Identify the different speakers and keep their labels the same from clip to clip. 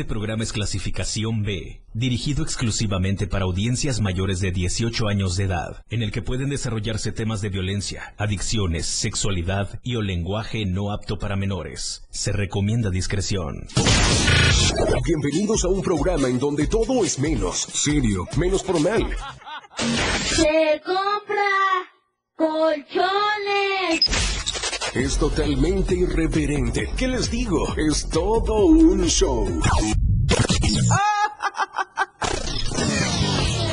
Speaker 1: Este programa es clasificación B, dirigido exclusivamente para audiencias mayores de 18 años de edad, en el que pueden desarrollarse temas de violencia, adicciones, sexualidad y o lenguaje no apto para menores. Se recomienda discreción.
Speaker 2: Bienvenidos a un programa en donde todo es menos serio, menos formal.
Speaker 3: Se compra colchones.
Speaker 2: Es totalmente irreverente. ¿Qué les digo? Es todo un show.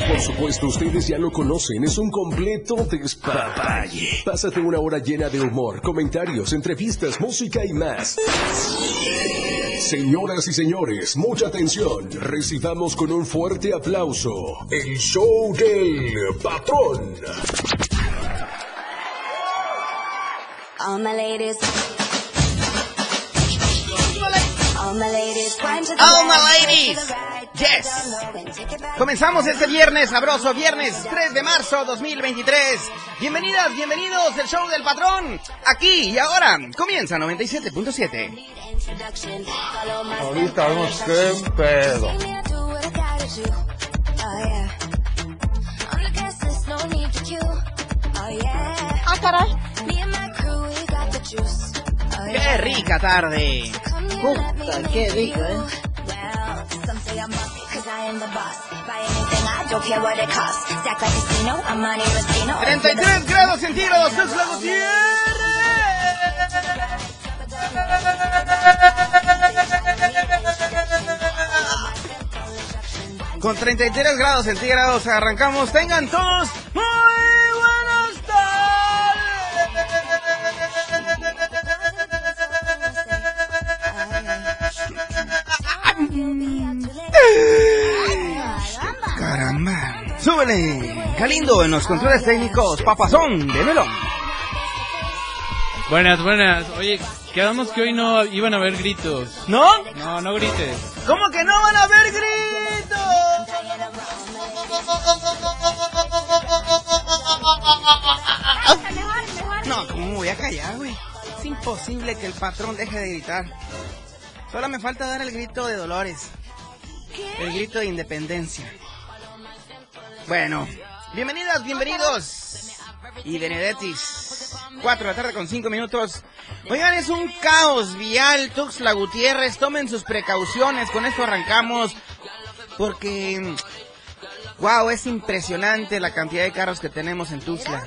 Speaker 2: Por supuesto, ustedes ya lo conocen, es un completo despapalle. Pásate una hora llena de humor, comentarios, entrevistas, música y más. Señoras y señores, mucha atención. Recibamos con un fuerte aplauso el show del patrón.
Speaker 4: All my ladies. All my ladies.
Speaker 5: All my ladies. Yes. Comenzamos este viernes sabroso, viernes 3 de marzo 2023. Bienvenidas, bienvenidos, el show del patrón. Aquí y ahora comienza 97.7.
Speaker 4: Introduction. Follow my
Speaker 6: Ahorita vemos qué pedo.
Speaker 4: Oh. Oh. Ah, caray.
Speaker 5: ¡Qué rica tarde!
Speaker 7: Puta, qué rico, ¿eh?
Speaker 4: Well, some say I'm bossy, cause I am the boss. Buy anything, I don't care what it costs. Stack like a casino, I'm Monte Rustino.
Speaker 5: 33 grados centígrados, Tuxtla Gutiérrez. Con 33 grados centígrados arrancamos. Tengan todos muy Súbele. Galindo en los controles técnicos. Papazón de melón.
Speaker 8: Buenas, buenas. Oye, quedamos que hoy no iban a haber gritos.
Speaker 5: ¿No?
Speaker 8: No, no grites.
Speaker 5: ¿Cómo que no van a haber gritos? No, ¿cómo voy a callar, güey? Es imposible que el patrón deje de gritar. Solo me falta dar el grito de Dolores. El grito de independencia. Bueno, bienvenidas, bienvenidos. Y Benedetis. 4 de la tarde con 5 minutos. Oigan, es un caos vial, Tuxtla Gutiérrez. Tomen sus precauciones. Con esto arrancamos. Porque, wow, es impresionante la cantidad de carros que tenemos en Tuxtla.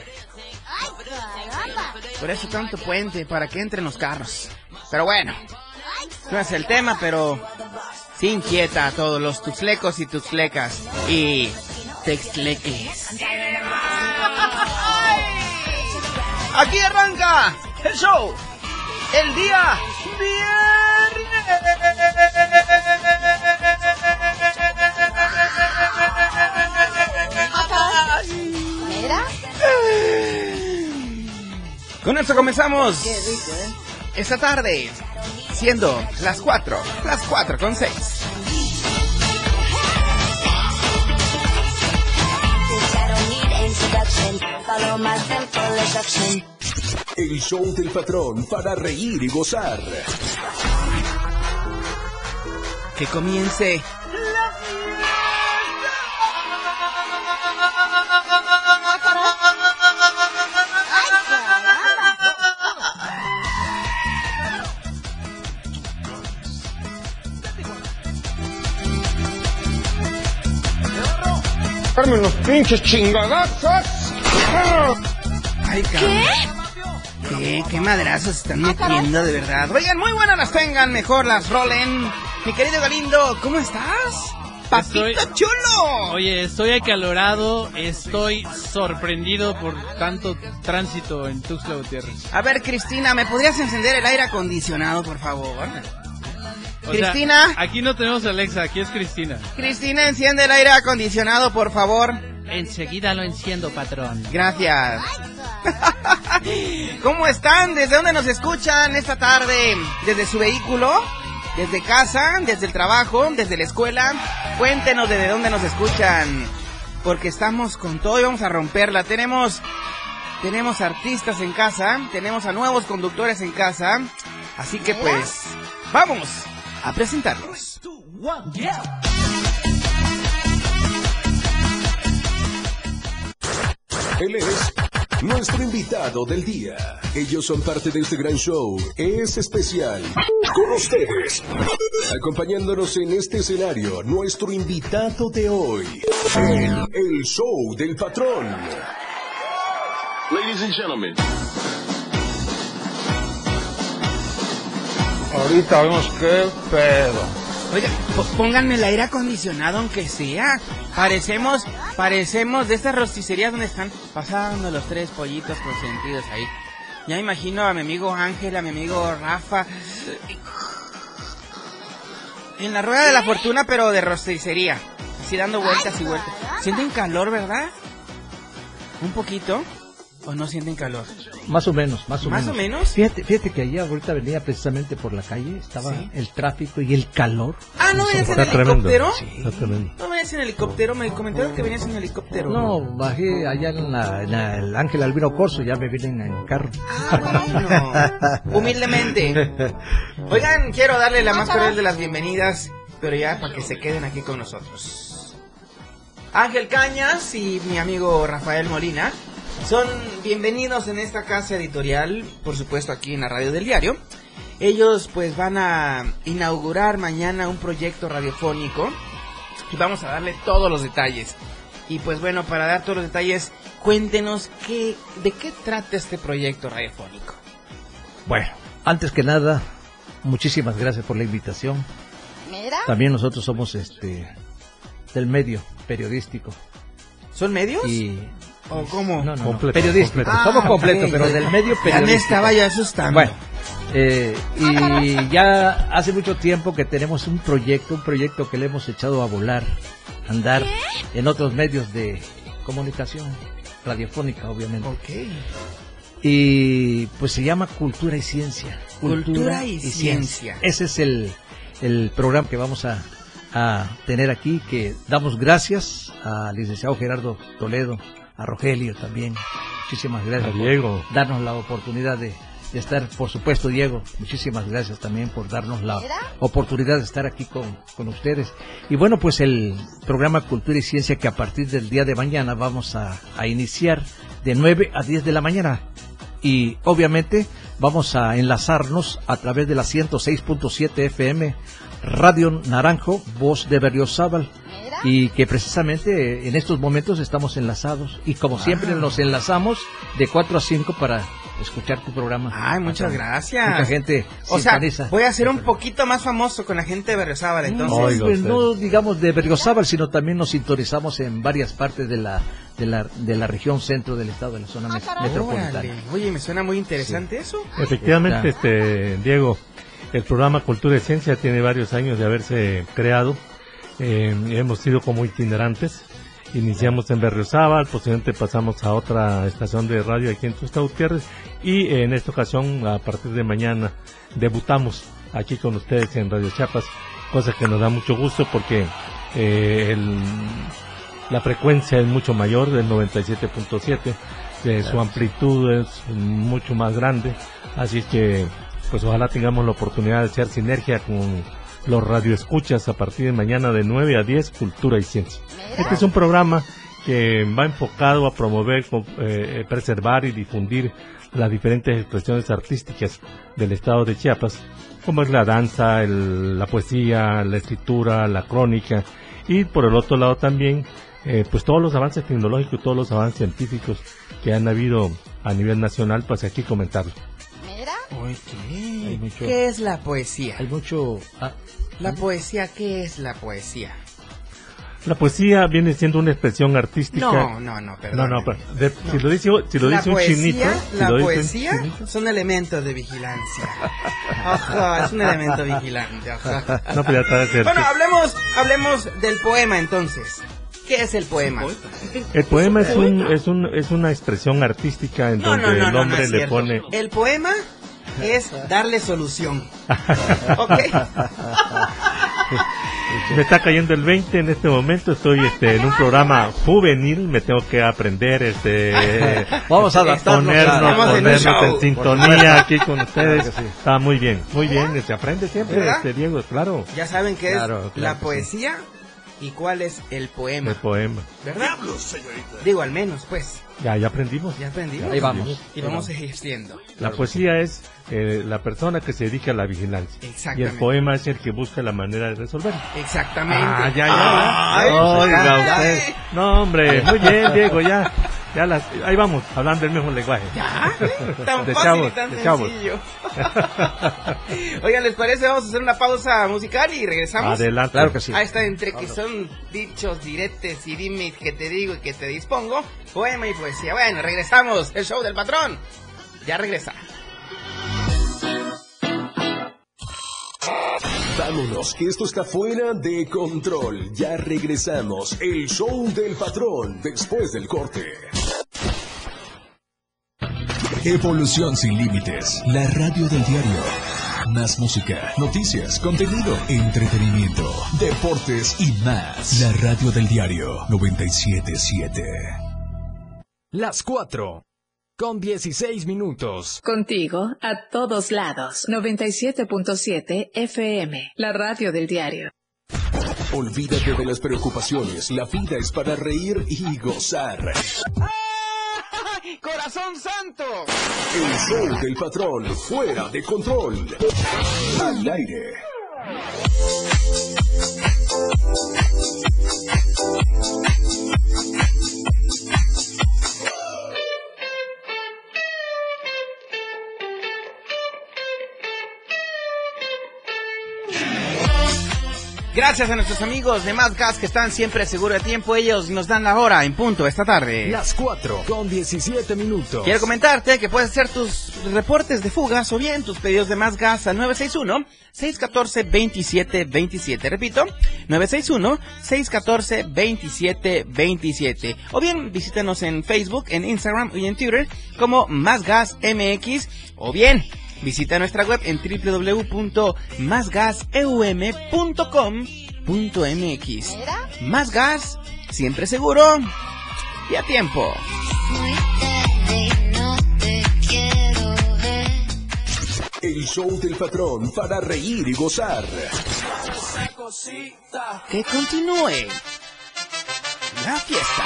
Speaker 5: Por eso tanto puente, para que entren los carros. Pero bueno, no es el tema, pero sí inquieta a todos los tuxlecos y tuxlecas. Y texleques. Aquí arranca el show. El día
Speaker 7: Mira,
Speaker 5: viernes. Con esto comenzamos
Speaker 7: qué rico, ¿eh?
Speaker 5: esta tarde, siendo las 4, las 4 con 6.
Speaker 4: My simple instruction.
Speaker 2: El show del patrón para reír y gozar.
Speaker 5: Que comience.
Speaker 6: Unos pinches chingadazos.
Speaker 5: Ay, ¿Qué? ¿Qué? ¿Qué madrazos están metiendo de verdad? Oigan, muy buenas las tengan, mejor las rolen. Mi querido Galindo, ¿cómo estás? ¡Papito
Speaker 8: Estoy-
Speaker 5: chulo!
Speaker 8: Oye, estoy acalorado, estoy sorprendido por tanto tránsito en Tuxtla Gutiérrez.
Speaker 5: A ver, Cristina, ¿me podrías encender el aire acondicionado, por favor?
Speaker 8: O sea,
Speaker 5: Cristina.
Speaker 8: aquí no tenemos a Alexa, aquí es Cristina.
Speaker 5: Cristina, enciende el aire acondicionado, por favor.
Speaker 8: Enseguida lo enciendo, patrón.
Speaker 5: Gracias. ¿Cómo están? ¿Desde dónde nos escuchan esta tarde? ¿Desde su vehículo? ¿Desde casa? ¿Desde el trabajo? ¿Desde la escuela? Cuéntenos desde dónde nos escuchan. Porque estamos con todo y vamos a romperla. Tenemos, tenemos artistas en casa, tenemos a nuevos conductores en casa. Así que pues, vamos a presentarlos.
Speaker 2: Él es nuestro invitado del día. Ellos son parte de este gran show. Es especial. Con ustedes. Acompañándonos en este escenario, nuestro invitado de hoy. El, el show del patrón.
Speaker 6: Ladies and gentlemen. Ahorita vemos qué pedo.
Speaker 5: Oiga, pónganme el aire acondicionado aunque sea. Parecemos, parecemos de estas rosticerías donde están pasando los tres pollitos consentidos ahí. Ya me imagino a mi amigo Ángel, a mi amigo Rafa. En la rueda de la fortuna, pero de rosticería. Así dando vueltas y vueltas. ¿Sienten calor, verdad? Un poquito. ¿O no sienten calor?
Speaker 9: Más o menos, más o
Speaker 5: ¿Más
Speaker 9: menos.
Speaker 5: o menos?
Speaker 9: Fíjate, fíjate que allá ahorita venía precisamente por la calle, estaba el tráfico y el calor.
Speaker 5: Ah, ¿no venías en helicóptero?
Speaker 9: Sí. Está tremendo.
Speaker 5: ¿No venías en helicóptero? Me comentaron que venías en helicóptero.
Speaker 9: No, bajé allá en, la, en la- el Ángel Albino Corso, ya me vienen en carro.
Speaker 5: Ah, bueno. Humildemente. Oigan, quiero darle la más cordial de las bienvenidas, pero ya para que se queden aquí con nosotros. Ángel Cañas y mi amigo Rafael Molina son bienvenidos en esta casa editorial, por supuesto aquí en la radio del diario. Ellos pues van a inaugurar mañana un proyecto radiofónico y vamos a darle todos los detalles. Y pues bueno, para dar todos los detalles, cuéntenos qué, de qué trata este proyecto radiofónico.
Speaker 9: Bueno, antes que nada, muchísimas gracias por la invitación.
Speaker 7: Mira.
Speaker 9: También nosotros somos este del medio periodístico.
Speaker 5: ¿Son medios?
Speaker 9: Y
Speaker 5: ¿O cómo?
Speaker 9: no, no, no,
Speaker 10: Completo,
Speaker 9: periodístico.
Speaker 10: completo.
Speaker 9: Somos
Speaker 5: Ah,
Speaker 9: completos, pero del medio periodístico.
Speaker 5: ya asustando.
Speaker 9: Bueno, eh, y ya hace mucho tiempo que tenemos un proyecto, un proyecto que le hemos echado a volar, a andar en otros medios de comunicación, radiofónica, obviamente.
Speaker 5: Ok.
Speaker 9: Y pues se llama Cultura y Ciencia.
Speaker 5: Cultura y Ciencia.
Speaker 9: Ese es el, el programa que vamos a, a tener aquí, que damos gracias al licenciado Gerardo Toledo, a Rogelio también. Muchísimas gracias
Speaker 10: A
Speaker 9: por
Speaker 10: Diego.
Speaker 9: darnos la oportunidad de, de estar, por supuesto, Diego, muchísimas gracias también por darnos la oportunidad de estar aquí con, con ustedes. Y bueno, pues el programa Cultura y Ciencia que a partir del día de mañana vamos a, a iniciar de 9 a 10 de la mañana. Y obviamente vamos a enlazarnos a través de la 106.7 FM Radio Naranjo, voz de Berriozábal. Y que precisamente en estos momentos estamos enlazados. Y como siempre nos enlazamos de 4 a 5 para escuchar tu programa.
Speaker 5: Ay, muchas gracias.
Speaker 9: Mucha gente
Speaker 5: O sea, voy a ser un poquito más famoso con la gente de Berriozábal, entonces.
Speaker 9: No, pues, digamos de Berriozábal, sino también nos sintonizamos en varias partes de la, de la, de la región centro del estado, de la zona met- metropolitana.
Speaker 5: Órale. Oye, me suena muy interesante eso.
Speaker 10: Efectivamente,
Speaker 9: Está.
Speaker 10: este Diego, el programa Cultura y Ciencia tiene varios años de haberse creado. Eh, hemos sido como itinerantes. Iniciamos en Berriozábal, posteriormente pasamos a otra estación de radio aquí en Tusta Gutiérrez y en esta ocasión, a partir de mañana, debutamos aquí con ustedes en Radio Chiapas, cosa que nos da mucho gusto porque eh, el- la frecuencia es mucho mayor, del 97.7, eh, su amplitud es mucho más grande, así que pues ojalá tengamos la oportunidad de hacer sinergia con los radioescuchas a partir de mañana de 9 a 10, Cultura y Ciencia. Este es un programa que va enfocado a promover, co- eh, preservar y difundir las diferentes expresiones artísticas del estado de Chiapas, como es la danza, el- la poesía, la escritura, la crónica, y por el otro lado también, eh, pues todos los avances tecnológicos, todos los avances científicos que han habido a nivel nacional, pues aquí comentarlo.
Speaker 5: Oye,
Speaker 9: Hay mucho-
Speaker 5: ¿qué es la poesía?
Speaker 9: Hay mucho... ah,
Speaker 5: La poesía, ¿qué es la poesía?
Speaker 10: La poesía viene siendo una expresión artística.
Speaker 5: No, no, no,
Speaker 10: No,
Speaker 5: perdón.
Speaker 10: no, pero de- si lo dice, si lo
Speaker 5: la
Speaker 10: dice un
Speaker 5: poesía,
Speaker 10: chinito, si
Speaker 5: la
Speaker 10: lo dice un
Speaker 5: poesía
Speaker 10: chinito-
Speaker 5: son elementos de vigilancia. Ajá, es un elemento vigilante. Ajá.
Speaker 10: No, pero ya está
Speaker 5: Bueno, hablemos, hablemos del poema entonces. ¿Qué es el poema?
Speaker 10: El poema es un, es un, es una expresión artística en
Speaker 5: No,
Speaker 10: donde
Speaker 5: no, no,
Speaker 10: el
Speaker 5: no, no
Speaker 10: hombre le pone.
Speaker 5: El poema es darle solución. ¿Ok?
Speaker 10: Me está cayendo el 20 en este momento, estoy este, en un programa juvenil, me tengo que aprender, este,
Speaker 9: vamos a ponernos,
Speaker 10: ponernos en, sintonía aquí con ustedes. Está muy bien, muy bien, se aprende siempre, este Diego, claro.
Speaker 5: Ya saben que es la poesía y cuál es el poema.
Speaker 10: El poema.
Speaker 5: ¿Verdad? Digo, al menos, pues.
Speaker 10: Ya, ya aprendimos.
Speaker 5: Ya aprendimos.
Speaker 9: Ahí vamos.
Speaker 5: Y vamos ejerciendo.
Speaker 10: La poesía es eh, la persona que se dedica a la vigilancia.
Speaker 5: Exactamente.
Speaker 10: Y el poema es el que busca la manera de resolver.
Speaker 5: Exactamente.
Speaker 10: Ah, ya, ya. Oiga usted. No, hombre, muy bien, Diego, ya. Ya las, ahí vamos, hablando el mismo lenguaje.
Speaker 5: Ya, tan de fácil y tan sencillo. Oigan, ¿les parece? Vamos a hacer una pausa musical y regresamos.
Speaker 10: Adelante.
Speaker 9: Claro que sí.
Speaker 5: Ahí está, entre que son dichos, diretes y dime que te digo y que te dispongo, poema y poesía. Bueno, regresamos, el show del patrón. Ya regresa.
Speaker 2: Vámonos, que esto está fuera de control. Ya regresamos. El show del patrón después del corte. Evolución sin límites. La radio del diario. Más música, noticias, contenido, entretenimiento, deportes y más. La radio del diario 977.
Speaker 11: Las 4 con 16 minutos.
Speaker 12: Contigo a todos lados. 97.7 FM, la radio del diario.
Speaker 2: Olvídate de las preocupaciones. La vida es para reír y gozar.
Speaker 5: ¡Corazón santo!
Speaker 2: El show del patrón fuera de control. Al aire.
Speaker 5: Gracias a nuestros amigos de Más Gas que están siempre seguro de tiempo. Ellos nos dan la hora en punto esta tarde.
Speaker 11: Las 4 con 17 minutos.
Speaker 5: Quiero comentarte que puedes hacer tus reportes de fugas o bien tus pedidos de Más Gas al 961-614-2727. Repito, 961-614-2727. O bien visítanos en Facebook, en Instagram y en Twitter como Más Gas MX. O bien Visita nuestra web en www.másgaseum.com.mx. Más gas, siempre seguro y a tiempo.
Speaker 2: El show del patrón para reír y gozar.
Speaker 5: Que continúe la fiesta.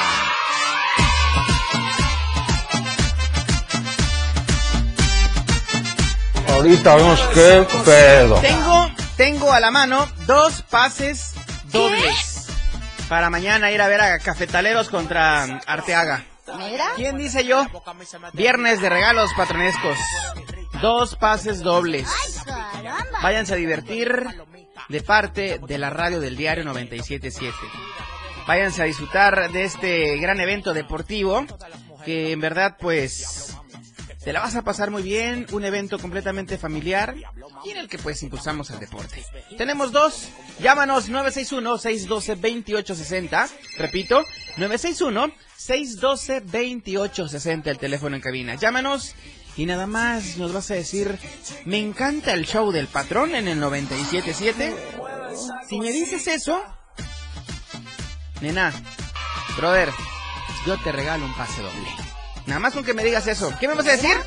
Speaker 6: Ahorita vemos qué pedo.
Speaker 5: Tengo, tengo a la mano dos pases dobles. Para mañana ir a ver a Cafetaleros contra Arteaga.
Speaker 7: Mira.
Speaker 5: ¿Quién dice yo? Viernes de regalos patronescos. Dos pases dobles. Váyanse a divertir de parte de la radio del diario 977. Váyanse a disfrutar de este gran evento deportivo que en verdad pues te la vas a pasar muy bien, un evento completamente familiar y en el que pues impulsamos el deporte. Tenemos dos, llámanos 961-612-2860, repito, 961-612-2860 el teléfono en cabina. Llámanos y nada más nos vas a decir, me encanta el show del patrón en el 977. Si me dices eso, nena, brother, yo te regalo un pase doble. Nada más con que me digas eso. ¿Qué me vas a decir?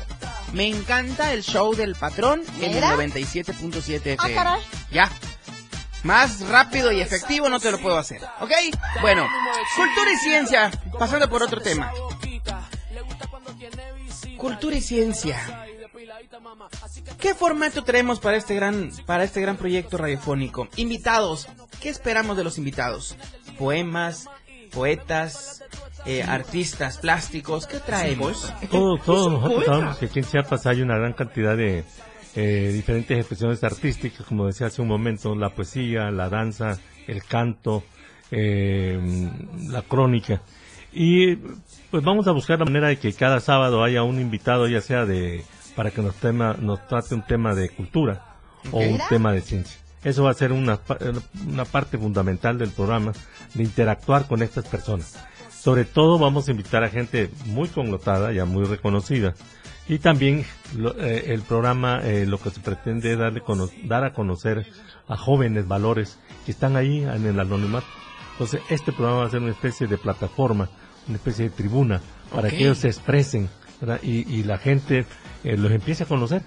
Speaker 5: Me encanta el show del patrón en el 97.7 FM. Ya. Más rápido y efectivo no te lo puedo hacer. ¿Ok? Bueno, cultura y ciencia. Pasando por otro tema. Cultura y ciencia. ¿Qué formato tenemos para este gran para este gran proyecto radiofónico? Invitados. ¿Qué esperamos de los invitados? Poemas, poetas, eh, artistas plásticos, ¿qué traemos?
Speaker 10: Todos, todos nosotros sabemos que aquí en Chiapas hay una gran cantidad de eh, diferentes expresiones artísticas, como decía hace un momento, la poesía, la danza, el canto, eh, la crónica. Y pues vamos a buscar la manera de que cada sábado haya un invitado, ya sea de para que nos, tema, nos trate un tema de cultura o un tema de ciencia. Eso va a ser una, una parte fundamental del programa, de interactuar con estas personas. Sobre todo vamos a invitar a gente muy connotada, ya muy reconocida, Y también eh, el programa eh, lo que se pretende es darle dar a conocer a jóvenes valores que están ahí en el anonimato. Entonces, este programa va a ser una especie de plataforma, una especie de tribuna para que ellos se expresen y, la gente eh, los empiece a conocer.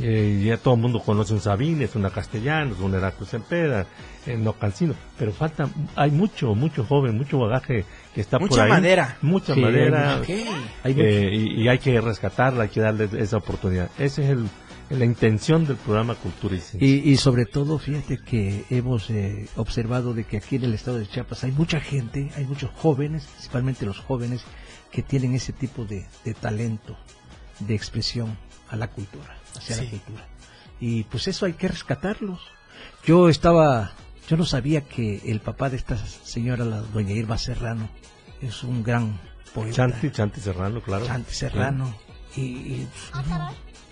Speaker 10: Eh, ya todo el mundo conoce un Sabines, una Castellanos, un Heracles Sempeda, eh, no Cancino, pero falta, hay mucho, mucho joven, mucho bagaje que está por ahí.
Speaker 5: madera.
Speaker 10: Mucha madera. Eh, y, hay que rescatarla, hay que darle esa oportunidad. Esa es el, la intención del programa Cultura
Speaker 9: y Y, sobre todo, fíjate que hemos observado de que aquí en el estado de Chiapas hay mucha gente, hay muchos jóvenes, principalmente los jóvenes, que tienen ese tipo de talento, de expresión a la cultura hacia la cultura. Y pues eso hay que rescatarlos. Yo estaba, yo no sabía que el papá de esta señora, la doña Irma Serrano, es un gran poeta.
Speaker 10: Chanti, Chanti Serrano, claro.
Speaker 9: Chanti Serrano. Y,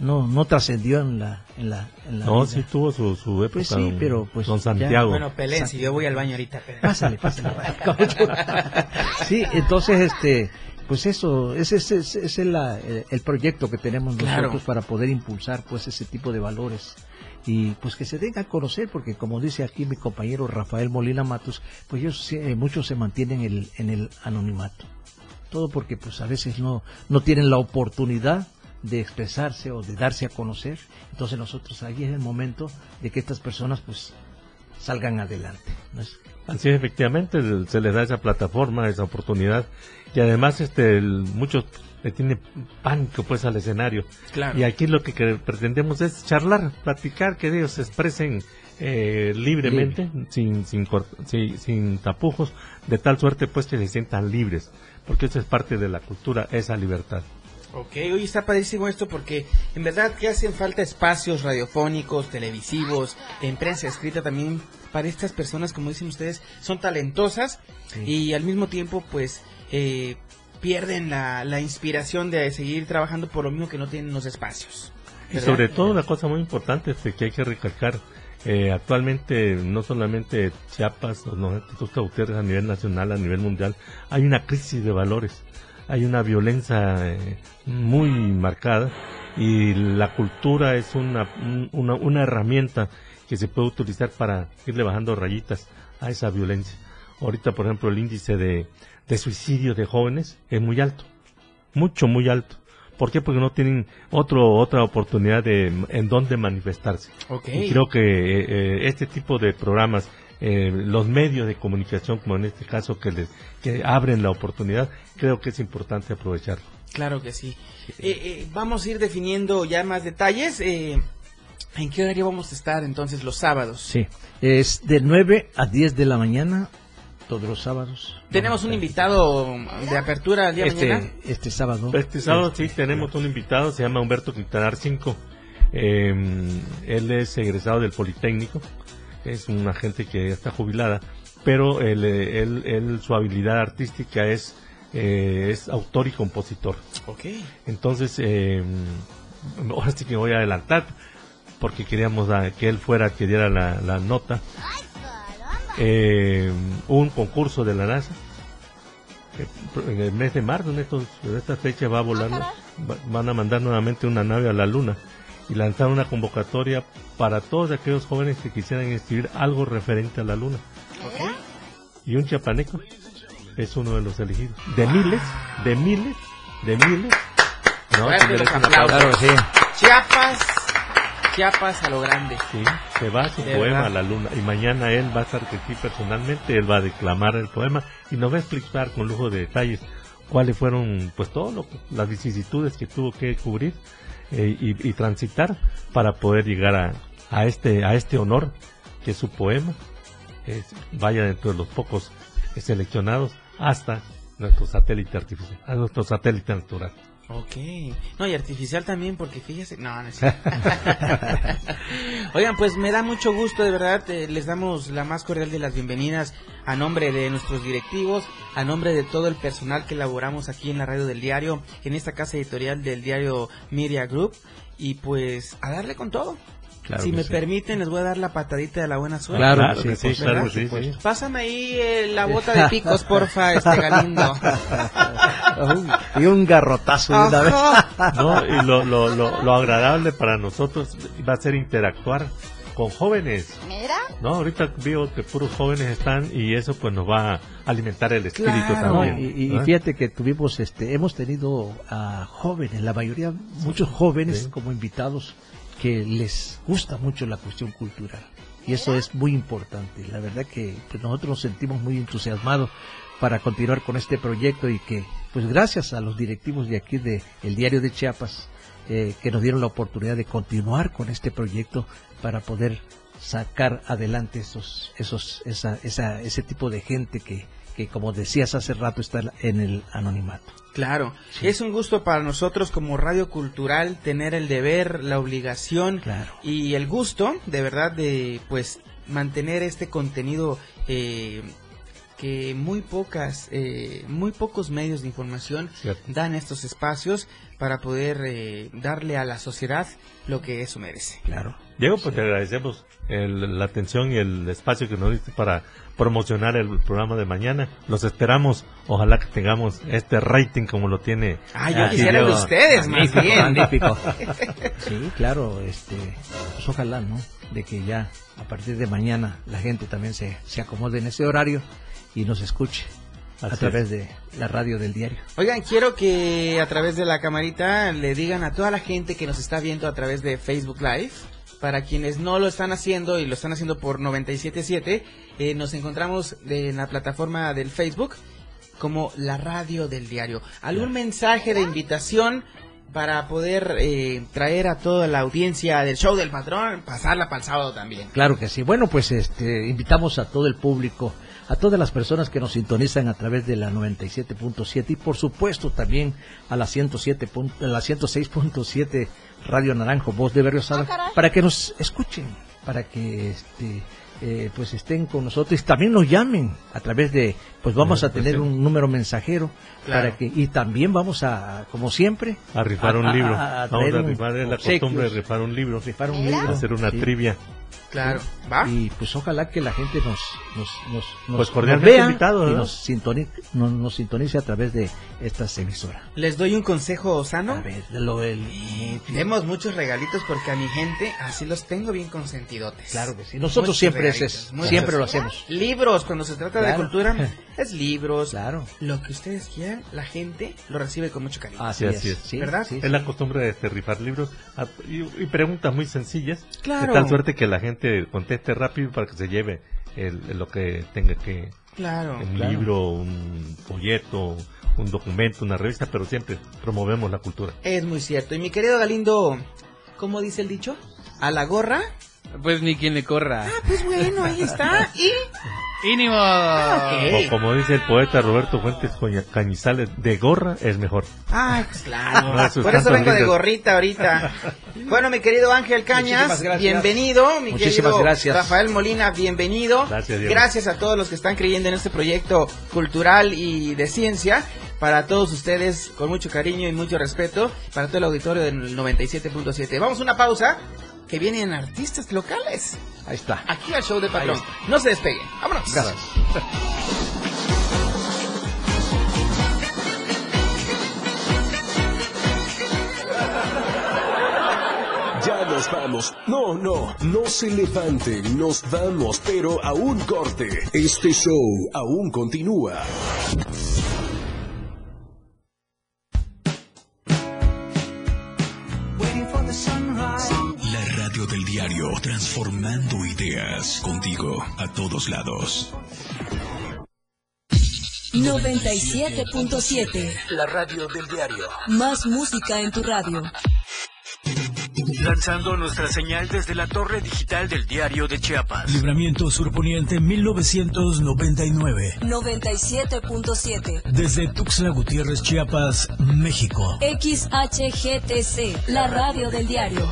Speaker 9: no, no trascendió en la, en la,
Speaker 10: No, sí tuvo su, su época.
Speaker 9: Pues sí, pero pues.
Speaker 10: Con Santiago.
Speaker 5: bueno, Pelén, si yo voy al baño ahorita.
Speaker 9: Pásale, pásale. sí, entonces este pues eso, ese, es el, el, proyecto que tenemos nosotros para poder impulsar pues ese tipo de valores y pues que se den a conocer porque como dice aquí mi compañero Rafael Molina Matos, pues ellos eh, muchos se mantienen en el, en el anonimato. Todo porque pues a veces no, no tienen la oportunidad de expresarse o de darse a conocer. Entonces nosotros ahí es el momento de que estas personas pues salgan adelante.
Speaker 10: Así efectivamente, se les da esa plataforma, esa oportunidad y además este muchos le tienen pánico pues al escenario. Y aquí lo que, pretendemos es charlar, platicar, que ellos se expresen eh, libremente, sin, sin, sin, tapujos, de tal suerte pues que se sientan libres, porque eso es parte de la cultura, esa libertad.
Speaker 5: Ok, hoy está padrísimo esto porque en verdad que hacen falta espacios radiofónicos, televisivos, en prensa escrita también para estas personas, como dicen ustedes, son talentosas y al mismo tiempo pues eh, pierden la, la, inspiración de seguir trabajando por lo mismo que no tienen los espacios.
Speaker 10: Y sobre todo una cosa muy importante este, que hay que recalcar, eh, actualmente no solamente Chiapas o no, a nivel nacional, a nivel mundial, hay una crisis de valores, hay una violencia eh, muy marcada y la cultura es una, una, una herramienta que se puede utilizar para irle bajando rayitas a esa violencia. Ahorita, por ejemplo, el índice de, de suicidio de jóvenes es muy alto, mucho, muy alto. ¿Por qué? Porque no tienen otro, otra oportunidad de, en donde manifestarse. Y creo que eh, eh, este tipo de programas, eh, los medios de comunicación, como en este caso, que, les, que abren la oportunidad, creo que es importante aprovecharlo.
Speaker 5: Claro que sí. vamos a ir definiendo ya más detalles. ¿En qué horario vamos a estar entonces los sábados?
Speaker 9: Sí, es de 9 a 10 de la mañana todos los sábados.
Speaker 5: Tenemos un invitado de apertura el día
Speaker 9: este,
Speaker 5: mañana.
Speaker 9: Este sábado.
Speaker 10: Este sábado sí tenemos un invitado, se llama Humberto Quintanar 5. Em, él es egresado del Politécnico, es una gente que está jubilada, pero él, él, su habilidad artística es, eh, es autor y compositor.
Speaker 5: Ok.
Speaker 10: Entonces, eh, ahora sí que voy a adelantar, porque queríamos que él fuera que diera la, la nota eh, un concurso de la NASA. En el mes de marzo, en, estos, en esta fecha, va a volar, ah, van a mandar nuevamente una nave a la Luna y lanzar una convocatoria para todos aquellos jóvenes que quisieran escribir algo referente a la Luna. Y un chapaneco es uno de los elegidos. De miles, de miles, de miles.
Speaker 5: No, claro, sí. Chiapas Chiapas a lo grande.
Speaker 10: Sí, se va su poema a la luna y mañana él va a estar aquí personalmente, él va a declamar el poema y nos va a explicar con lujo de detalles cuáles fueron pues todas las vicisitudes que tuvo que cubrir eh, y, transitar para poder llegar a, a, este a este honor que su poema vaya dentro de los pocos seleccionados hasta nuestro satélite artificial, a nuestro satélite natural.
Speaker 5: Ok. No, y artificial también, porque fíjese. No, no es Oigan, pues me da mucho gusto, de verdad. Eh, les damos la más cordial de las bienvenidas a nombre de nuestros directivos, a nombre de todo el personal que elaboramos aquí en la radio del diario, en esta casa editorial del diario Media Group. Y pues a darle con todo. Si me permiten, les voy a dar la patadita de la buena suerte.
Speaker 10: Claro, sí, sí, claro, sí,
Speaker 5: Pásame ahí eh, la bota de picos, porfa, este Galindo.
Speaker 9: y un garrotazo de una vez.
Speaker 10: no, y lo, lo, lo, lo agradable para nosotros va a ser interactuar con jóvenes.
Speaker 7: Mira.
Speaker 10: No, ahorita veo que puros jóvenes están y eso pues nos va a alimentar el espíritu también.
Speaker 9: y, fíjate que tuvimos, este, hemos tenido a jóvenes, la mayoría, muchos jóvenes como invitados que les gusta mucho la cuestión cultural. Y eso es muy importante. La verdad que pues, nosotros nos sentimos muy entusiasmados para continuar con este proyecto y que, pues gracias a los directivos de aquí de el Diario de Chiapas, eh, que nos dieron la oportunidad de continuar con este proyecto para poder sacar adelante esos, esos, esa, esa, ese tipo de gente que, que, como decías hace rato, está en el anonimato.
Speaker 5: Claro, es un gusto para nosotros como Radio Cultural tener el deber, la obligación y el gusto, de verdad, de pues mantener este contenido eh, que muy pocas, eh, muy pocos medios de información dan estos espacios para poder eh, darle a la sociedad lo que eso merece.
Speaker 9: Claro.
Speaker 10: Diego, pues te agradecemos la atención y el espacio que nos diste para promocionar el programa de mañana. Los esperamos. Ojalá que tengamos este rating como lo tiene.
Speaker 5: Ah, yo quisiera de ustedes, más bien.
Speaker 9: sí, claro, este, pues ojalá, ¿no? De que ya a partir de mañana la gente también se, se acomode en ese horario y nos escuche a través de la radio del diario.
Speaker 5: Oigan, quiero que a través de la camarita le digan a toda la gente que nos está viendo a través de Facebook Live, para quienes no lo están haciendo y lo están haciendo por 977, eh, nos encontramos en la plataforma del Facebook como la radio del diario. ¿Algún mensaje de invitación para poder eh, traer a toda la audiencia del show del patrón, pasarla para el sábado también?
Speaker 9: Claro que sí. Bueno, pues este, invitamos a todo el público a todas las personas que nos sintonizan a través de la 97.7 y por supuesto también a la 107 la 106.7 Radio Naranjo, Voz de Berriosada, ah, para que nos escuchen, para que este eh, pues estén con nosotros y también nos llamen a través de pues vamos a tener un número mensajero para que y también vamos a como siempre
Speaker 10: a rifar un libro. vamos a rifar la costumbre de rifar un libro
Speaker 9: rifar un libro
Speaker 10: hacer una trivia
Speaker 5: Claro, ¿va?
Speaker 9: Y pues ojalá que la gente nos, nos, nos,
Speaker 10: pues cordialmente
Speaker 9: vea
Speaker 10: invitado,
Speaker 9: y nos sintonice, nos, sintonice a través de esta emisora.
Speaker 5: ¿Les doy un consejo sano?
Speaker 9: A ver, lo del...
Speaker 5: tenemos muchos regalitos porque a mi gente así los tengo bien consentidotes.
Speaker 9: Claro que sí. Nosotros siempre es siempre lo hacemos.
Speaker 5: Libros, cuando se trata de cultura, es libros.
Speaker 9: Claro.
Speaker 5: Lo que ustedes quieran, la gente lo recibe con mucho cariño.
Speaker 10: Así, es. ¿Verdad? es la costumbre de este, rifar libros y, y, preguntas muy sencillas.
Speaker 5: Claro.
Speaker 10: De tal suerte que la gente conteste rápido para que se lleve lo que tenga que.
Speaker 5: Claro.
Speaker 10: Un libro, un folleto, un documento, una revista, pero siempre promovemos la cultura.
Speaker 5: Es muy cierto. Y mi querido Galindo, ¿cómo dice el dicho? A la gorra.
Speaker 8: Pues ni quien le corra.
Speaker 5: Ah, pues bueno, ahí está. Y
Speaker 8: ¡Ínimo!
Speaker 5: Ah,
Speaker 10: como dice el poeta Roberto Fuentes Cañizales, de gorra es mejor.
Speaker 5: Ah, pues claro. Por eso vengo de gorrita ahorita. Bueno, mi querido Ángel Cañas, bienvenido. Mi
Speaker 9: Muchísimas gracias.
Speaker 5: Rafael Molina, bienvenido.
Speaker 10: Gracias,
Speaker 5: gracias a todos los que están creyendo en este proyecto cultural y de ciencia. Para todos ustedes, con mucho cariño y mucho respeto, para todo el auditorio del 97.7. Vamos a una pausa que vienen artistas locales.
Speaker 9: Ahí está.
Speaker 5: Aquí al show de patrón. No se despeguen. Vámonos.
Speaker 9: Gracias.
Speaker 2: Ya nos vamos. No, no, no se levanten, nos vamos, pero a un corte. Este show aún continúa. Del diario, transformando ideas contigo a todos lados.
Speaker 4: 97.7
Speaker 2: La radio del diario.
Speaker 4: Más música en tu radio.
Speaker 11: Lanzando nuestra señal desde la torre digital del diario de Chiapas.
Speaker 2: Libramiento Surponiente 1999.
Speaker 4: 97.7.
Speaker 2: Desde Tuxtla Gutiérrez, Chiapas, México.
Speaker 4: XHGTC, la radio del diario.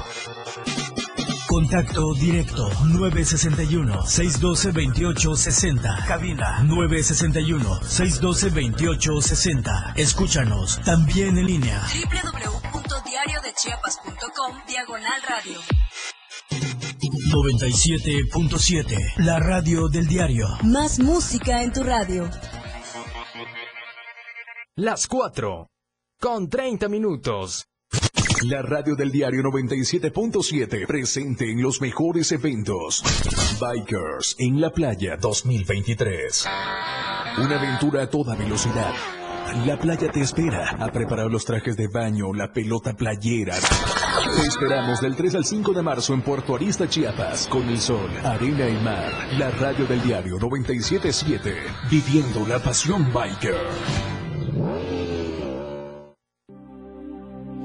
Speaker 2: Contacto directo 961-612-2860. Cabina 961-612-2860. Escúchanos también en línea.
Speaker 4: www.diariodechiapas.com Diagonal Radio.
Speaker 11: 97.7, la radio del diario.
Speaker 13: Más música en tu radio.
Speaker 2: Las 4, con 30 minutos. La radio del diario 97.7 presente en los mejores eventos. Bikers en la playa 2023. Una aventura a toda velocidad. La playa te espera. Ha preparado los trajes de baño, la pelota playera. Te esperamos del 3 al 5 de marzo en Puerto Arista, Chiapas, con el sol, arena y mar. La radio del diario 977. Viviendo la pasión biker.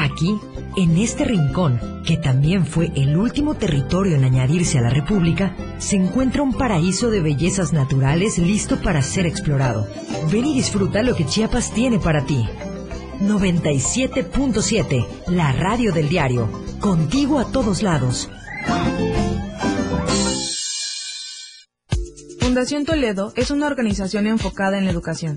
Speaker 14: Aquí, en este rincón, que también fue el último territorio en añadirse a la República, se encuentra un paraíso de bellezas naturales listo para ser explorado. Ven y disfruta lo que Chiapas tiene para ti. 97.7, la radio del diario. Contigo a todos lados.
Speaker 15: Fundación Toledo es una organización enfocada en la educación.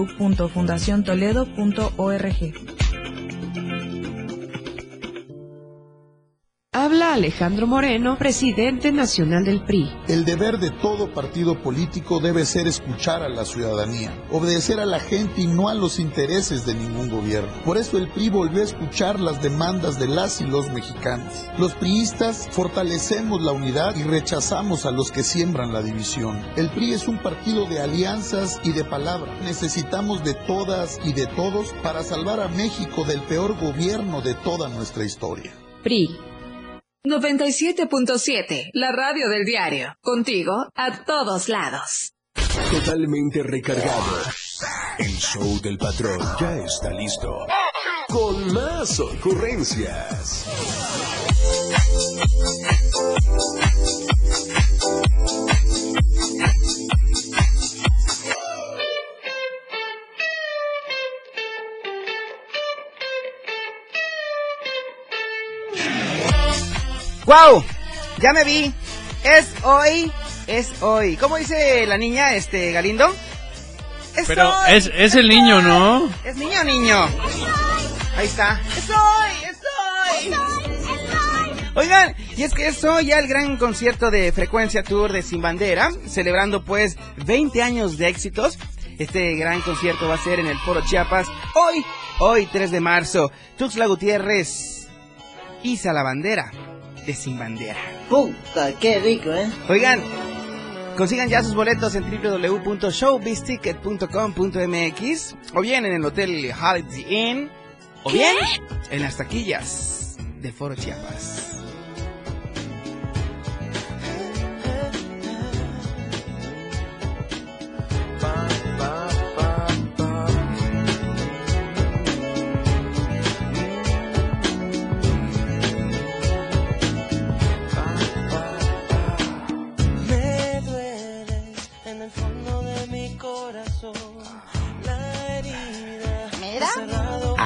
Speaker 15: www.fundaciontoledo.org.
Speaker 16: Habla Alejandro Moreno, presidente nacional del PRI.
Speaker 17: El deber de todo partido político debe ser escuchar a la ciudadanía, obedecer a la gente y no a los intereses de ningún gobierno. Por eso el PRI volvió a escuchar las demandas de las y los mexicanos. Los priistas fortalecemos la unidad y rechazamos a los que siembran la división. El PRI es un partido de alianzas y de palabra. Necesitamos de todas y de todos para salvar a México del peor gobierno de toda nuestra historia.
Speaker 12: PRI 97.7, la radio del diario. Contigo a todos lados.
Speaker 2: Totalmente recargado. El show del patrón ya está listo. Con más ocurrencias.
Speaker 5: ¡Wow! Ya me vi. Es hoy, es hoy. ¿Cómo dice la niña, este, Galindo?
Speaker 8: Es Pero es, es el niño, ¿no?
Speaker 5: Es niño, niño. Ahí está. Es hoy, es hoy. Oigan, y es que es hoy ya el gran concierto de Frecuencia Tour de Sin Bandera, celebrando pues 20 años de éxitos. Este gran concierto va a ser en el Foro Chiapas hoy, hoy 3 de marzo. Tuxla Gutiérrez, Isa la Bandera, Sin Bandera.
Speaker 7: Puta, qué rico, ¿eh?
Speaker 5: Oigan, consigan ya sus boletos en www.showbizticket.com.mx o bien en el hotel Holiday Inn o bien en las taquillas de Foro Chiapas.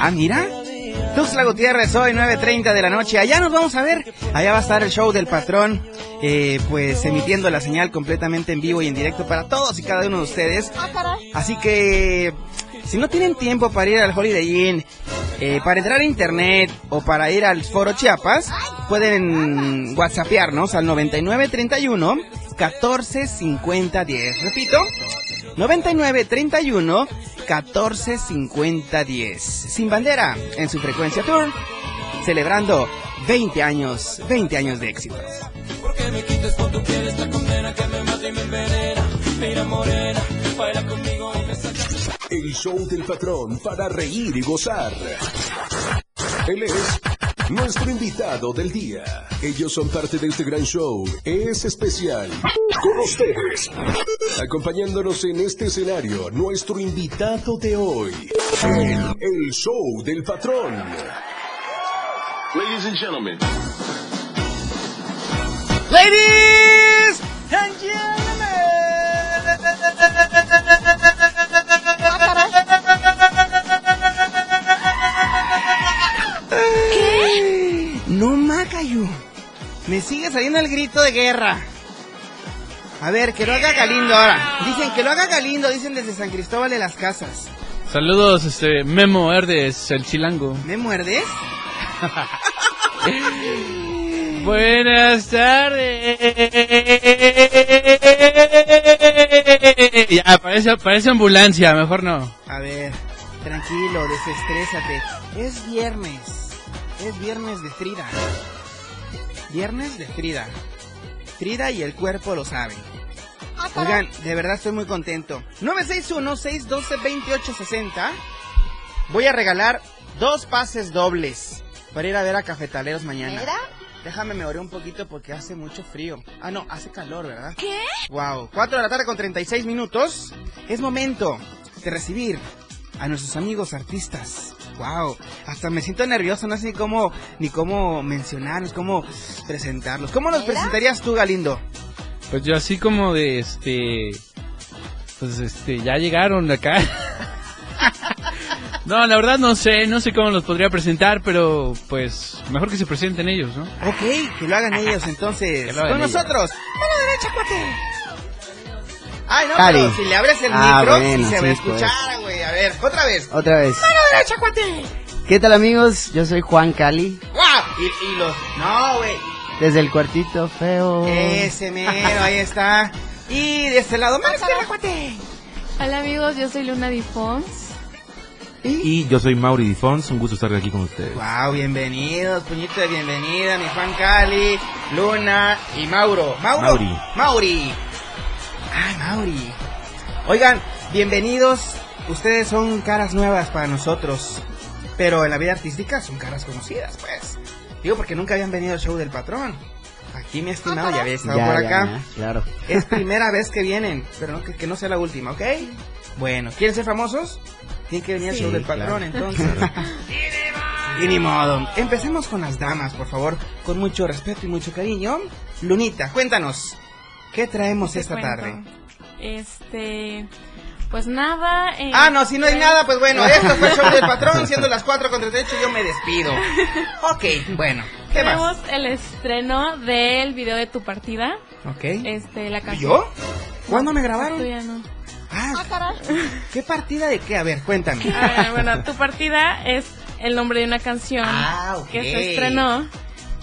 Speaker 5: Ah, mira. Tuxtla Gutiérrez, hoy 9.30 de la noche. Allá nos vamos a ver. Allá va a estar el show del patrón. eh, pues emitiendo la señal completamente en vivo y en directo para todos y cada uno de ustedes. Así que, si no tienen tiempo para ir al Holiday Inn, eh, para entrar a internet o para ir al Foro Chiapas, pueden whatsappearnos al 9931 14 50 10. Repito, 9931 14 50 10. Sin bandera en su frecuencia tour, celebrando 20 años, 20 años de éxitos.
Speaker 18: Porque me quites con tu piel esta condena que me mata y me envenena. Mira morena, baila conmigo y me
Speaker 2: El show del patrón para reír y gozar. Él es nuestro invitado del día. Ellos son parte de este gran show. Es especial. Con ustedes. Acompañándonos en este escenario, nuestro invitado de hoy. El, el show del patrón.
Speaker 19: Ladies and gentlemen.
Speaker 5: Ladies and ¿Qué? No, Macayo. Me sigue saliendo el grito de guerra. A ver, que lo haga Galindo ahora. Dicen que lo haga Galindo, dicen desde San Cristóbal de las Casas.
Speaker 8: Saludos, este, Memo Herdes, el chilango.
Speaker 5: ¿Memo Herdes?
Speaker 8: Buenas tardes. Ya, parece, parece ambulancia, mejor no.
Speaker 5: A ver, tranquilo, desestrésate. Es viernes. Es viernes de Frida. Viernes de Frida. Frida y el cuerpo lo saben. Oigan, de verdad estoy muy contento. 961-612-2860. Voy a regalar dos pases dobles para ir a ver a Cafetaleros mañana. Déjame me oré un poquito porque hace mucho frío. Ah, no, hace calor, ¿verdad?
Speaker 4: ¿Qué?
Speaker 5: Wow, 4 de la tarde con 36 minutos. Es momento de recibir a nuestros amigos artistas. Wow, hasta me siento nervioso, no sé ni cómo, ni cómo mencionarlos, cómo presentarlos. ¿Cómo los presentarías tú, Galindo?
Speaker 8: Pues yo así como de este pues este ya llegaron acá. no, la verdad no sé, no sé cómo los podría presentar, pero pues mejor que se presenten ellos, ¿no?
Speaker 5: Ok, que lo hagan ellos entonces.
Speaker 8: Hagan
Speaker 5: Con
Speaker 8: ellos.
Speaker 5: nosotros. Mano derecha, cuate. Ay, no,
Speaker 20: Cali.
Speaker 5: pero si le abres el
Speaker 20: Ah,
Speaker 5: micro,
Speaker 20: bueno,
Speaker 5: si se va a
Speaker 20: sí, pues.
Speaker 5: escuchar, güey. A ver, otra vez.
Speaker 20: Otra vez.
Speaker 5: Mano derecha, cuate.
Speaker 20: ¿Qué tal amigos? Yo soy Juan Cali,
Speaker 5: ¡Guau! Y, y los... No, güey.
Speaker 20: desde el cuartito feo.
Speaker 5: Ese mero, ahí está. Y de este lado, mano izquierda, cuate.
Speaker 21: Hola amigos, yo soy Luna Difons.
Speaker 22: Y yo soy Mauri Difons, un gusto estar aquí con ustedes.
Speaker 5: Wow, bienvenidos, puñito de bienvenida, mi Juan Cali, Luna y Mauro. Mauro.
Speaker 22: Mauri.
Speaker 5: Mauri. Ay, Mauri. Oigan, bienvenidos. Ustedes son caras nuevas para nosotros. Pero en la vida artística son caras conocidas, pues. Digo, porque nunca habían venido al show del patrón. Aquí, mi estimado, ya había estado
Speaker 20: Ya,
Speaker 5: por
Speaker 20: ya,
Speaker 5: acá.
Speaker 20: ya, claro.
Speaker 5: Es primera vez que vienen, pero no, que, que no sea la última, ¿ok? Bueno, ¿quieren ser famosos? Tienen que venir al
Speaker 20: Sí,
Speaker 5: show del patrón,
Speaker 20: claro.
Speaker 5: entonces. y ni modo. Empecemos con las damas, por favor, con mucho respeto y mucho cariño. Lunita, cuéntanos, ¿qué traemos
Speaker 21: Te
Speaker 5: esta
Speaker 21: cuento.
Speaker 5: tarde?
Speaker 21: Este, pues nada. eh,
Speaker 5: Ah, no, si no hay
Speaker 21: eh,
Speaker 5: nada, pues bueno, esto fue el show del patrón, siendo las 4 con 38, yo me despido. Ok, bueno, ¿qué
Speaker 21: Tenemos
Speaker 5: más?
Speaker 21: el estreno del video de tu partida.
Speaker 5: Ok.
Speaker 21: Este, la canción.
Speaker 5: ¿Yo? ¿Cuándo me grabaron?
Speaker 21: Tú ya no.
Speaker 5: Ah, ¿qué partida de qué? A ver, cuéntame.
Speaker 21: A ver, bueno, tu partida es el nombre de una canción
Speaker 5: Ah, ok.
Speaker 21: que se estrenó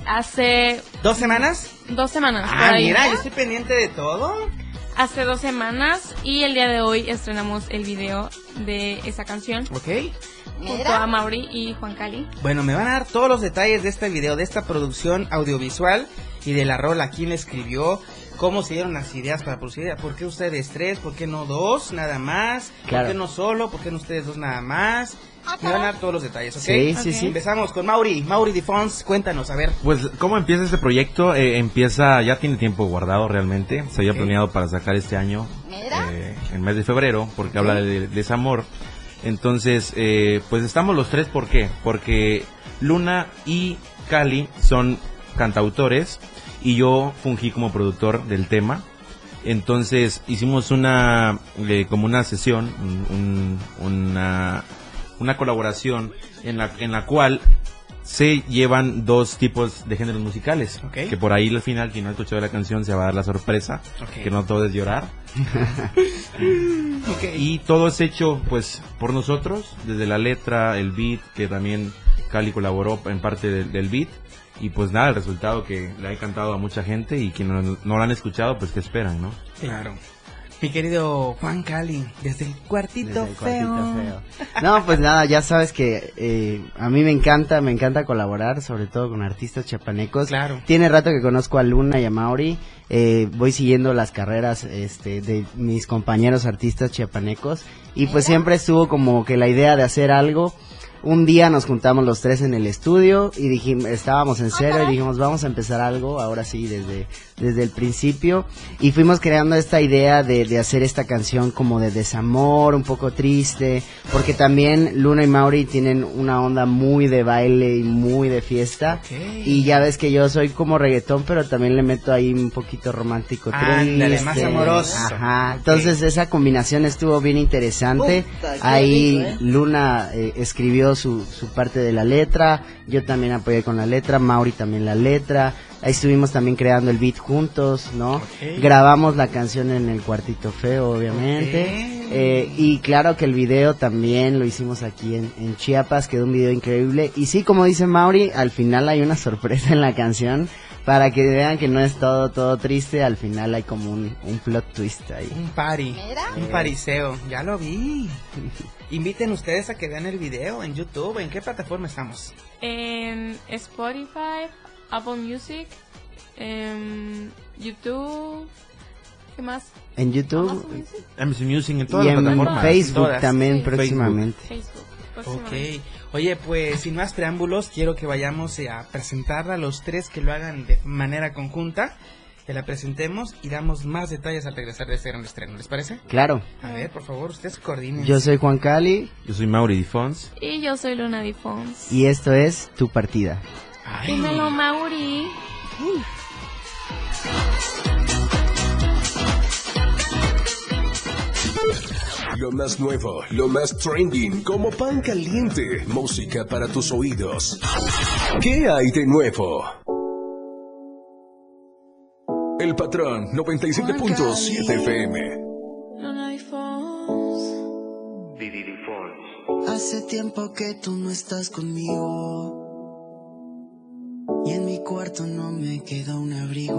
Speaker 21: hace
Speaker 5: ¿Dos semanas?
Speaker 21: dos semanas. por
Speaker 5: Ah,
Speaker 21: ahí.
Speaker 5: mira, yo estoy pendiente de todo.
Speaker 21: Hace dos semanas y el día de hoy estrenamos el video de esa canción
Speaker 5: Ok.
Speaker 21: junto a Mauri y Juan Cali.
Speaker 5: Bueno, me van a dar todos los detalles de este video, de esta producción audiovisual y de la rola, quién la escribió, cómo se dieron las ideas para producir, por qué ustedes tres, por qué no dos, nada más,
Speaker 20: Claro.
Speaker 5: por qué no solo, por qué no ustedes dos nada más. Me van a dar todos los detalles, ¿ok?
Speaker 20: Sí, sí, sí.
Speaker 5: Empezamos con Mauri, Mauri Difons, cuéntanos, a ver.
Speaker 22: Pues, ¿cómo empieza este proyecto? Eh, empieza, ya tiene tiempo guardado realmente. Se había planeado para sacar este año, eh, en mes de febrero, porque habla de, de desamor. Entonces, eh, pues estamos los tres, ¿por qué? Porque Luna y Cali son cantautores y yo fungí como productor del tema. Entonces hicimos una, eh, como una sesión, un- un- una, una colaboración en la, en la cual se llevan dos tipos de géneros musicales.
Speaker 5: Ok.
Speaker 22: Que por ahí al final, quien no ha escuchado la canción, se va a dar la sorpresa.
Speaker 5: Ok.
Speaker 22: Que no todo es llorar. Y todo es hecho pues por nosotros, desde la letra, el beat, que también Cali colaboró en parte del, del beat. Y pues nada, el resultado que le ha encantado a mucha gente y quienes no, no lo han escuchado, pues que esperan, ¿no?
Speaker 5: Claro. Mi querido Juan Cali, desde el cuartito, feo.
Speaker 20: No, pues nada, ya sabes que eh, a mí me encanta, me encanta colaborar, sobre todo con artistas chiapanecos.
Speaker 5: Claro.
Speaker 20: Tiene rato que conozco a Luna y a Mauri. eh, voy siguiendo las carreras este, de mis compañeros artistas chiapanecos y pues siempre estuvo como que la idea de hacer algo. Un día nos juntamos los tres en el estudio y dijimos, estábamos en cero y dijimos, vamos a empezar algo, ahora sí, desde, desde el principio. Y fuimos creando esta idea de, de hacer esta canción como de desamor, un poco triste, porque también Luna y Mauri tienen una onda muy de baile y muy de fiesta. Y ya ves que yo soy como reggaetón, pero también le meto ahí un poquito romántico.
Speaker 5: Ándale,
Speaker 20: triste.
Speaker 5: más amoroso.
Speaker 20: Ajá.
Speaker 5: Ok.
Speaker 20: Entonces esa combinación estuvo bien interesante.
Speaker 7: Puta,
Speaker 20: Ahí
Speaker 7: rico, ¿eh?
Speaker 20: Luna eh, escribió su, su parte de la letra, yo también apoyé con la letra, Mauri también la letra. Ahí estuvimos también creando el beat juntos, ¿no? Grabamos la canción en el cuartito feo, obviamente. Eh, y claro que el video también lo hicimos aquí en, en Chiapas, quedó un video increíble. Y sí, como dice Mauri, al final hay una sorpresa en la canción. Para que vean que no es todo, todo triste, al final hay como un, un plot twist ahí.
Speaker 5: Un party, un pariseo, ya lo vi. Inviten ustedes a que vean el video en YouTube. ¿En qué plataforma estamos?
Speaker 21: En Spotify, Apple Music, en YouTube, ¿qué más?
Speaker 20: En YouTube
Speaker 21: Amazon Music.
Speaker 22: MC Music en todas
Speaker 20: y
Speaker 22: las
Speaker 20: en
Speaker 22: plataformas.
Speaker 20: Facebook
Speaker 5: Todas.
Speaker 20: también
Speaker 21: Sí.
Speaker 20: próximamente.
Speaker 21: Facebook.
Speaker 5: Ok. Oye, pues sin más preámbulos, quiero que vayamos a presentarla a los tres que lo hagan de manera conjunta. Que la presentemos y damos más detalles al regresar de este gran estreno. ¿Les parece?
Speaker 20: Claro.
Speaker 5: A ver, por favor, ustedes coordinen.
Speaker 20: Yo soy Juan Cali
Speaker 22: Yo soy Mauri Difons.
Speaker 21: Y yo soy Luna Difons.
Speaker 20: y esto es Tu Partida.
Speaker 5: Ay.
Speaker 21: Dímelo, Mauri.
Speaker 2: Lo más nuevo, lo más trending, como pan caliente, música para tus oídos. ¿Qué hay de nuevo? El patrón 97.7 FM.
Speaker 18: Hace tiempo que tú no estás conmigo. Y en mi cuarto no me queda un abrigo.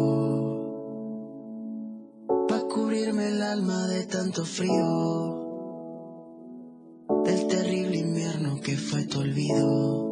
Speaker 18: Pa' cubrirme el alma de tanto frío. Del terrible invierno que fue tu olvido.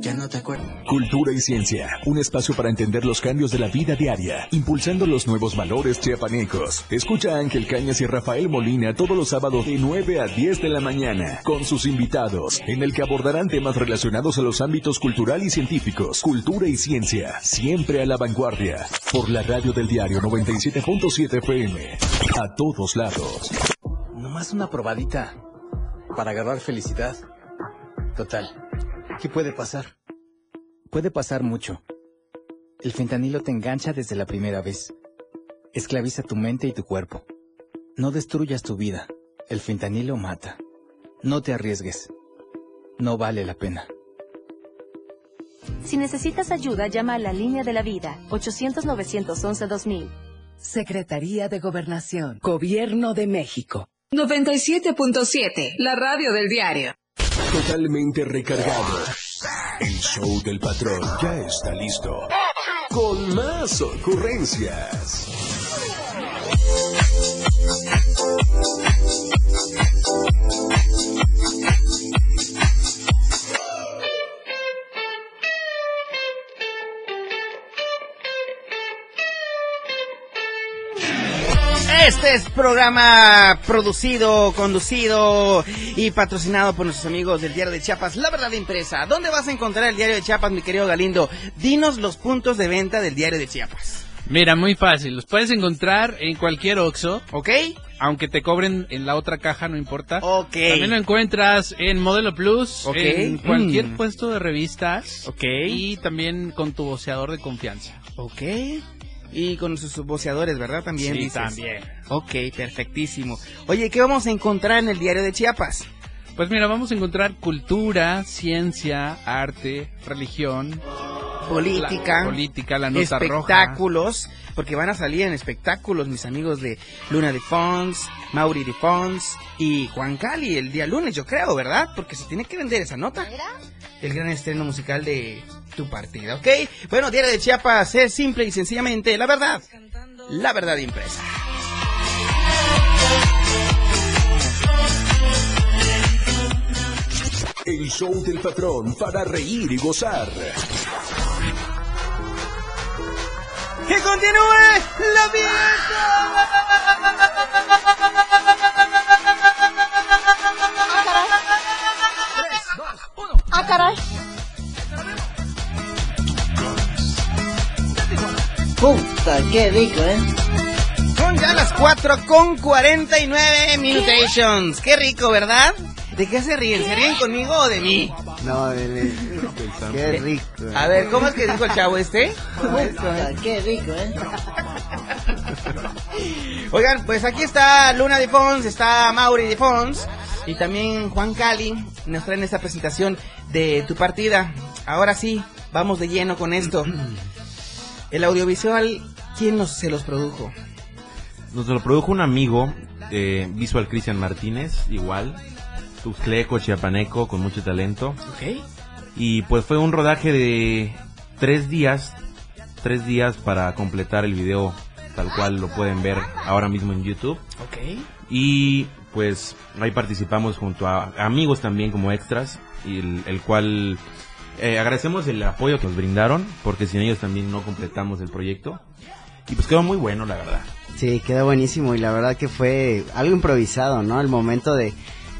Speaker 18: Ya no te acuerdas.
Speaker 2: Cultura y ciencia, un espacio para entender los cambios de la vida diaria, impulsando los nuevos valores chiapanecos. Escucha a Ángel Cañas y Rafael Molina todos los sábados de 9 a 10 de la mañana, con sus invitados, en el que abordarán temas relacionados a los ámbitos cultural y científicos, cultura y ciencia, siempre a la vanguardia, por la radio del diario 97.7 FM, a todos lados.
Speaker 23: Nomás una probadita para agarrar felicidad. Total, ¿qué puede pasar? Puede pasar mucho. El fentanilo te engancha desde la primera vez. Esclaviza tu mente y tu cuerpo. No destruyas tu vida. El fentanilo mata. No te arriesgues. No vale la pena.
Speaker 19: Si necesitas ayuda, llama a la línea de la vida, 800-911-2000.
Speaker 24: Secretaría de Gobernación, Gobierno de México.
Speaker 12: 97.7, la radio del diario.
Speaker 2: Totalmente recargado. El show del patrón ya está listo. Con más ocurrencias.
Speaker 5: Programa producido, conducido y patrocinado por nuestros amigos del Diario de Chiapas, La Verdad Impresa. ¿Dónde vas a encontrar el Diario de Chiapas, mi querido Galindo? Dinos los puntos de venta del Diario de Chiapas.
Speaker 8: Mira, muy fácil. Los puedes encontrar en cualquier Oxxo.
Speaker 5: ¿Ok?
Speaker 8: Aunque te cobren en la otra caja, no importa.
Speaker 5: Ok.
Speaker 8: También lo encuentras en Modelo Plus,
Speaker 5: Ok.
Speaker 8: en cualquier
Speaker 5: Mm.
Speaker 8: puesto de revistas.
Speaker 5: Ok.
Speaker 8: Y también con tu voceador de confianza.
Speaker 5: Ok. Y con sus voceadores, ¿verdad? También
Speaker 8: Sí,
Speaker 5: dices.
Speaker 8: también.
Speaker 5: Ok, perfectísimo. Oye, ¿qué vamos a encontrar en el Diario de Chiapas?
Speaker 8: Pues mira, vamos a encontrar cultura, ciencia, arte, religión,
Speaker 5: Política.
Speaker 8: la, política, la nota roja.
Speaker 5: espectáculos, porque van a salir en espectáculos mis amigos de Luna de Fons, Mauri de Fons y Juan Cali el día lunes, yo creo, ¿verdad? Porque se tiene que vender esa nota. El gran estreno musical de tu partido, ¿ok? Bueno, Diario de Chiapas es simple y sencillamente la verdad. La verdad impresa.
Speaker 2: El show del patrón para reír y gozar.
Speaker 5: ¡Que continúe la fiesta!
Speaker 4: ¡Ah, caray! ¡Ah, caray!
Speaker 7: Puta, qué rico, ¿eh?
Speaker 5: Son ya las 4 con 49 minutations. Qué rico, ¿verdad? ¿De qué se ríen? ¿Se ríen conmigo o de mí?
Speaker 20: No, de, de- qué rico.
Speaker 5: A ver, ¿cómo es que dijo el chavo este?
Speaker 7: Puta, qué rico, ¿eh?
Speaker 5: Oigan, pues aquí está Luna de Fons, está Mauri de Fons y también Juan Cali nos traen esta presentación de tu partida. Ahora sí, vamos de lleno con esto. El audiovisual, ¿quién nos, se los produjo?
Speaker 22: Nos lo produjo un amigo, eh, Visual Cristian Martínez, igual. Tuxtleco, chiapaneco, con mucho talento.
Speaker 5: Ok.
Speaker 22: Y pues fue un rodaje de tres días, tres días para completar el video tal cual lo pueden ver ahora mismo en YouTube.
Speaker 5: Ok.
Speaker 22: Y pues ahí participamos junto a amigos también como extras, y el, el cual eh, agradecemos el apoyo que nos brindaron, porque sin ellos también no completamos el proyecto. Y pues quedó muy bueno, la verdad.
Speaker 20: Sí, quedó buenísimo y la verdad que fue algo improvisado, ¿no? El momento de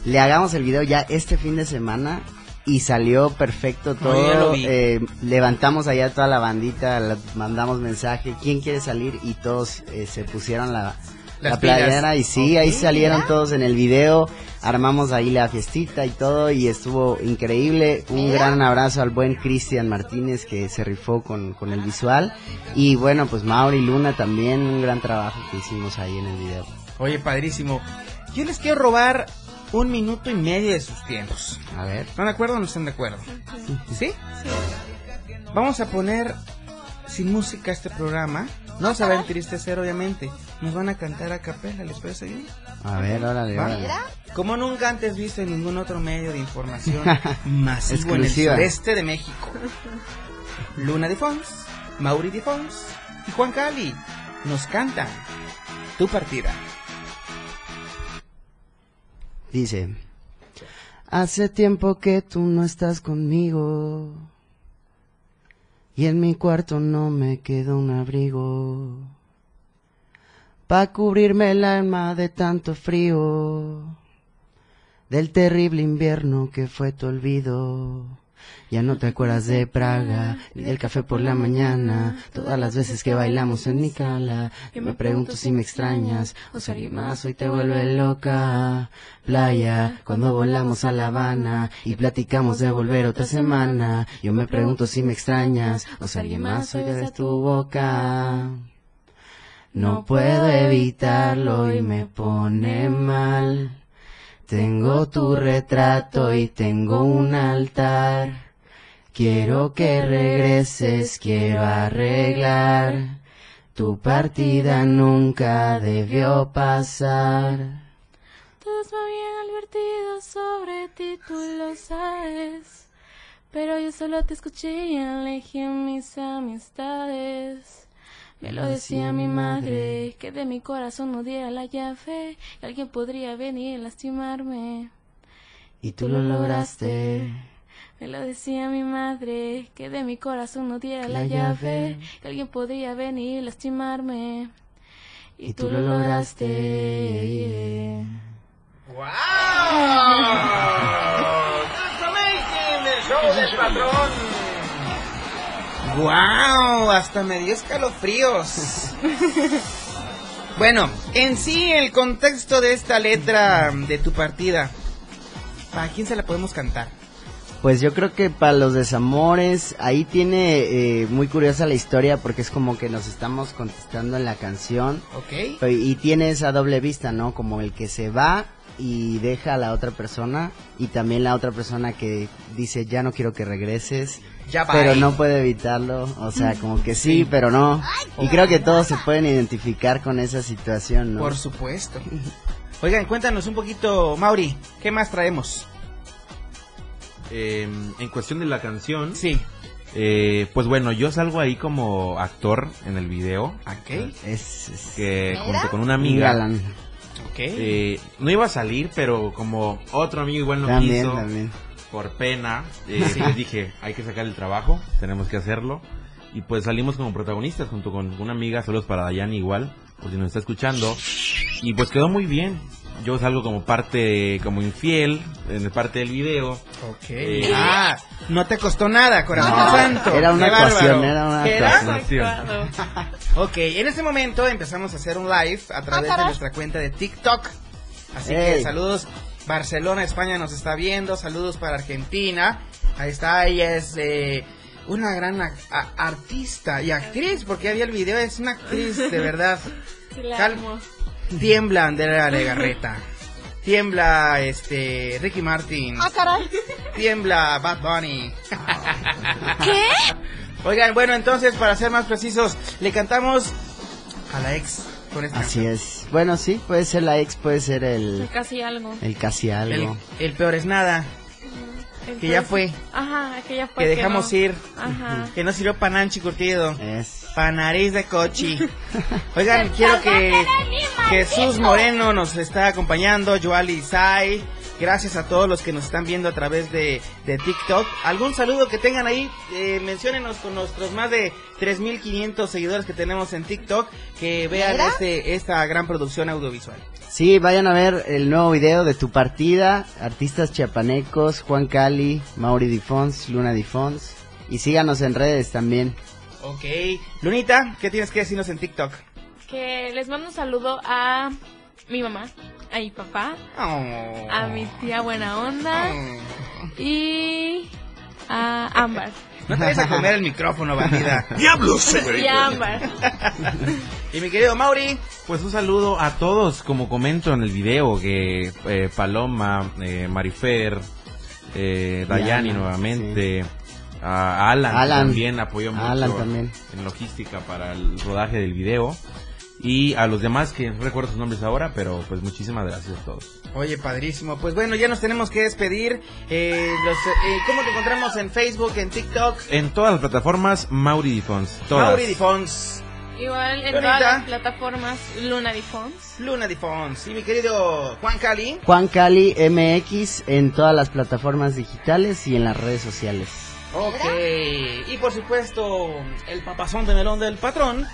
Speaker 20: le hagamos el video ya este fin de semana y salió perfecto todo.
Speaker 5: vi.
Speaker 20: eh, levantamos allá toda la bandita, la- mandamos mensaje, ¿quién quiere salir? Y todos eh, se pusieron la,
Speaker 5: Las
Speaker 20: la playera y sí, ahí salieron
Speaker 5: mira.
Speaker 20: todos en el video, armamos ahí la fiestita y todo y estuvo increíble. Un
Speaker 5: Mira.
Speaker 20: gran abrazo al buen Cristian Martínez que se rifó con, con el visual y bueno, pues Mauri Luna también, un gran trabajo que hicimos ahí en el video.
Speaker 5: Oye, padrísimo. Yo les quiero robar un minuto y medio de sus tiempos.
Speaker 20: A ver.
Speaker 5: ¿Están de acuerdo o no están de acuerdo? ¿Sí? Vamos a poner sin música este programa. No vamos a ver entristecer, obviamente. Nos van a cantar a capela, ¿les parece bien?
Speaker 20: A ver, órale, órale.
Speaker 5: Como nunca antes visto en ningún otro medio de información masivo en el
Speaker 20: Exclusiva.
Speaker 5: sureste de México. Luna de Fons, Mauri de Fons y Juan Cali nos cantan tu partida.
Speaker 20: Dice, hace tiempo que tú no estás conmigo y en mi cuarto no me queda un abrigo pa cubrirme el alma de tanto frío del terrible invierno que fue tu olvido. Ya no te acuerdas de Praga, ni del café por la mañana, todas las veces que bailamos en mi cala. Yo me pregunto si me extrañas, o si alguien más hoy te vuelve loca. Playa, cuando volamos a La Habana y platicamos de volver otra semana. Yo me pregunto si me extrañas, o si alguien más hoy te tu boca. No puedo evitarlo y me pone mal. Tengo tu retrato y tengo un altar. Quiero que regreses, quiero arreglar. Tu partida nunca debió pasar.
Speaker 21: Todos me habían advertido sobre ti, tú lo sabes. Pero yo solo te escuché y elegí a mis amistades. Me lo decía mi madre, que de mi corazón no diera la llave, que alguien podría venir a lastimarme.
Speaker 20: Y tú lo lograste.
Speaker 21: Me lo decía mi madre, que de mi corazón no diera la,
Speaker 20: La
Speaker 21: llave, que alguien podría venir a lastimarme.
Speaker 20: Y tú lo lograste.
Speaker 5: ¡Wow! Hasta me dio escalofríos. bueno, en sí, el contexto de esta letra de tu partida, ¿para quién se la podemos cantar?
Speaker 20: Pues yo creo que para los desamores, ahí tiene eh, muy curiosa la historia porque es como que nos estamos contestando en la canción.
Speaker 5: ¿Ok?
Speaker 20: Y tiene esa doble vista, ¿no? Como el que se va y deja a la otra persona y también la otra persona que dice ya no quiero que regreses.
Speaker 5: Ya va.
Speaker 20: pero no puede evitarlo, o sea, como que sí, pero no. Y creo que todos se pueden identificar con esa situación, ¿no?
Speaker 5: Por supuesto. Oigan, cuéntanos un poquito, Mauri, ¿qué más traemos?
Speaker 22: Eh, en cuestión de la canción,
Speaker 5: sí.
Speaker 22: Eh, pues bueno, yo salgo ahí como actor en el video.
Speaker 5: Ok.
Speaker 20: Es,
Speaker 22: que
Speaker 20: Mira.
Speaker 22: junto con una
Speaker 20: Un
Speaker 22: amiga. eh, no iba a salir, pero como otro amigo igual no
Speaker 20: También,
Speaker 22: quiso.
Speaker 20: también.
Speaker 22: Por pena, eh,
Speaker 5: Sí.
Speaker 22: les dije, hay que sacar el trabajo, tenemos que hacerlo. Y pues salimos como protagonistas junto con una amiga, solos para Dayani igual, por si nos está escuchando. Y pues quedó muy bien. Yo salgo como parte, como infiel, en parte del video.
Speaker 5: Ok. Ah, no te costó nada, corazón
Speaker 20: No,
Speaker 5: santo.
Speaker 20: era una actuación, era una
Speaker 5: ¿Qué
Speaker 20: actuación.
Speaker 5: ok, en este momento empezamos a hacer un live a través de nuestra cuenta de TikTok. Así que saludos. Barcelona, España nos está viendo. Saludos para Argentina. Ahí está, ella es eh, una gran artista y actriz, porque había el video, es una actriz de verdad.
Speaker 21: Sí, la
Speaker 5: Cal-
Speaker 21: amo.
Speaker 5: Tiembla Andrea Legarreta. Tiembla este Ricky Martin.
Speaker 21: Ah, caray.
Speaker 5: Tiembla Bad Bunny.
Speaker 21: ¿Qué?
Speaker 5: Oigan, bueno, entonces para ser más precisos, le cantamos a la ex con esta
Speaker 20: Así es. Bueno, sí, puede ser la ex, puede ser el,
Speaker 21: Casi algo.
Speaker 20: el casi
Speaker 5: El,
Speaker 20: algo.
Speaker 5: el peor es nada, que ya fue,
Speaker 21: Ajá, que ya fue.
Speaker 5: que dejamos
Speaker 21: no.
Speaker 5: ir,
Speaker 21: Ajá.
Speaker 5: que no sirvió para Nanchi curtido,
Speaker 20: Es.
Speaker 5: para nariz de cochi. Oigan, quiero que Jesús Moreno nos está acompañando, Joali Sai. Gracias a todos los que nos están viendo a través de, de TikTok. ¿Algún saludo que tengan ahí? Eh, menciónenos con nuestros más de 3.500 seguidores que tenemos en TikTok que vean
Speaker 20: ¿Mira?
Speaker 5: este, esta gran producción audiovisual.
Speaker 20: Sí, vayan a ver el nuevo video de tu partida, artistas chiapanecos, Juan Cali, Mauri Difons, Luna Difons, y síganos en redes también.
Speaker 5: Ok. Lunita, ¿qué tienes que decirnos en TikTok?
Speaker 21: Que les mando un saludo a mi mamá, a mi papá,
Speaker 5: Oh.
Speaker 21: a mi tía Buena Onda y a Ámbar.
Speaker 5: No te vayas a comer el micrófono, bandida.
Speaker 22: ¡Diablos!
Speaker 21: Y a Ámbar.
Speaker 5: y mi querido Mauri.
Speaker 22: Pues un saludo a todos, como comento en el video, que eh, Paloma, eh, Marifer, eh, Dayani
Speaker 20: Diana,
Speaker 22: nuevamente, a Alan,
Speaker 20: Alan.
Speaker 22: también apoyó mucho
Speaker 20: Alan también.
Speaker 22: en logística para el rodaje del video. Y a los demás que no recuerdo sus nombres ahora, pero pues muchísimas gracias a todos.
Speaker 5: Oye, padrísimo. Pues bueno, ya nos tenemos que despedir. Eh, los, eh, ¿Cómo te encontramos en Facebook, en TikTok?
Speaker 22: En todas las plataformas, Mauri Difons. Todas.
Speaker 5: Mauri Difons.
Speaker 21: Igual en todas las plataformas Luna Difons.
Speaker 5: Luna Difons. Y mi querido Juan Cali.
Speaker 20: Juan Cali MX en todas las plataformas digitales y en las redes sociales.
Speaker 5: Ok. Y por supuesto, el papazón de melón del patrón.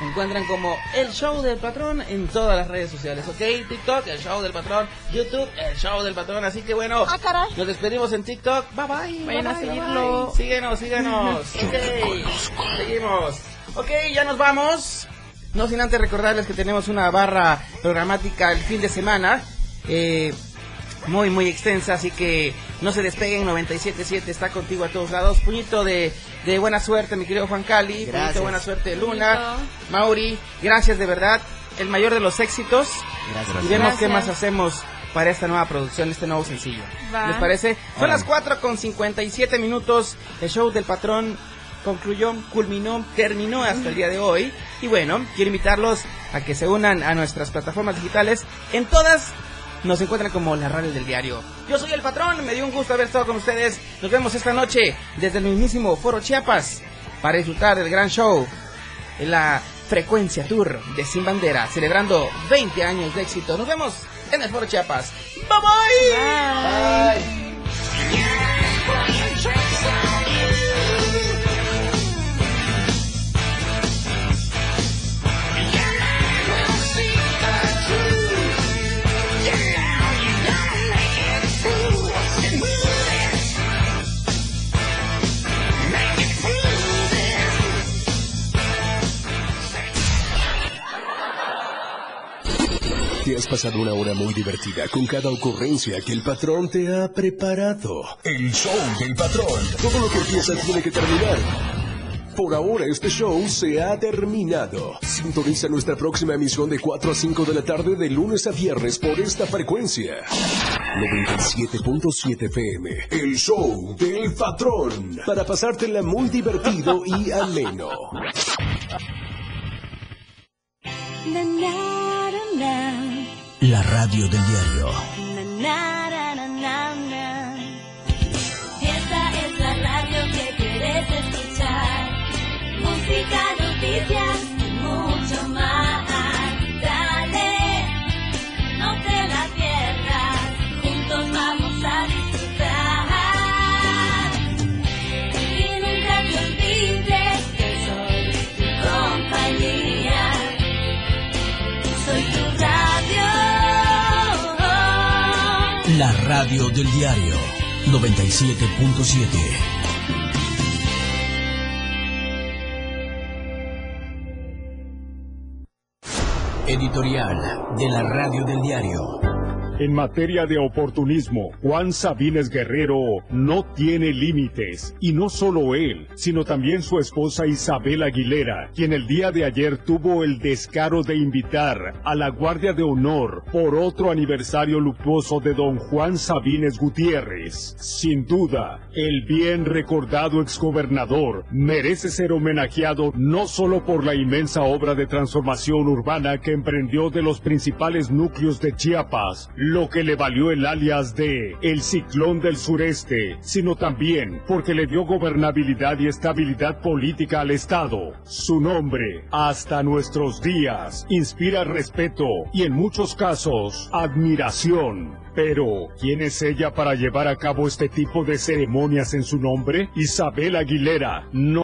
Speaker 5: Me encuentran como el show del patrón en todas las redes sociales, ¿ok? TikTok, el show del patrón. YouTube, el show del patrón. Así que bueno, nos despedimos en TikTok. Bye bye.
Speaker 21: Vayan
Speaker 5: bye,
Speaker 21: a
Speaker 5: bye,
Speaker 21: seguirlo.
Speaker 5: bye. Síguenos, síguenos. Ok. Seguimos. Ok, ya nos vamos. No sin antes recordarles que tenemos una barra programática el fin de semana. Eh, muy, muy extensa, así que no se despeguen. 97.7 está contigo a todos lados. Puñito de, de buena suerte, mi querido Juan Cali.
Speaker 20: Gracias.
Speaker 5: de buena suerte, Luna. Mauri, gracias de verdad. El mayor de los éxitos.
Speaker 20: Gracias.
Speaker 5: Y vemos qué
Speaker 21: Gracias.
Speaker 5: más hacemos para esta nueva producción, este nuevo sencillo.
Speaker 21: Va.
Speaker 5: ¿Les parece? Son las 4 con 57 minutos. El show del patrón concluyó, culminó, terminó hasta el día de hoy. Y bueno, quiero invitarlos a que se unan a nuestras plataformas digitales. En todas nos encuentran como la radio del diario. Yo soy el patrón, me dio un gusto haber estado con ustedes. Nos vemos esta noche desde el mismísimo Foro Chiapas para disfrutar del gran show en la Frecuencia Tour de Sin Bandera, celebrando 20 años de éxito. Nos vemos en el Foro Chiapas. Bye.
Speaker 2: Te has pasado una hora muy divertida con cada ocurrencia que el patrón te ha preparado. El show del patrón. Todo lo que empieza tiene que terminar. Por ahora este show se ha terminado. Sintoniza nuestra próxima emisión de 4 a 5 de la tarde de lunes a viernes por esta frecuencia. 97.7 FM. El show del patrón. Para pasártela muy divertido y ameno.
Speaker 4: Na, na, na, na.
Speaker 25: La radio del diario. Radio del diario 97.7. Editorial de la radio del diario.
Speaker 26: En materia de oportunismo, Juan Sabines Guerrero no tiene límites, y no solo él, sino también su esposa Isabel Aguilera, quien el día de ayer tuvo el descaro de invitar a la Guardia de Honor por otro aniversario luctuoso de don Juan Sabines Gutiérrez. Sin duda, el bien recordado exgobernador merece ser homenajeado no solo por la inmensa obra de transformación urbana que emprendió de los principales núcleos de Chiapas, lo que le valió el alias de el ciclón del sureste, sino también porque le dio gobernabilidad y estabilidad política al Estado. Su nombre, hasta nuestros días, inspira respeto y en muchos casos admiración. Pero, ¿quién es ella para llevar a cabo este tipo de ceremonias en su nombre? Isabel Aguilera, no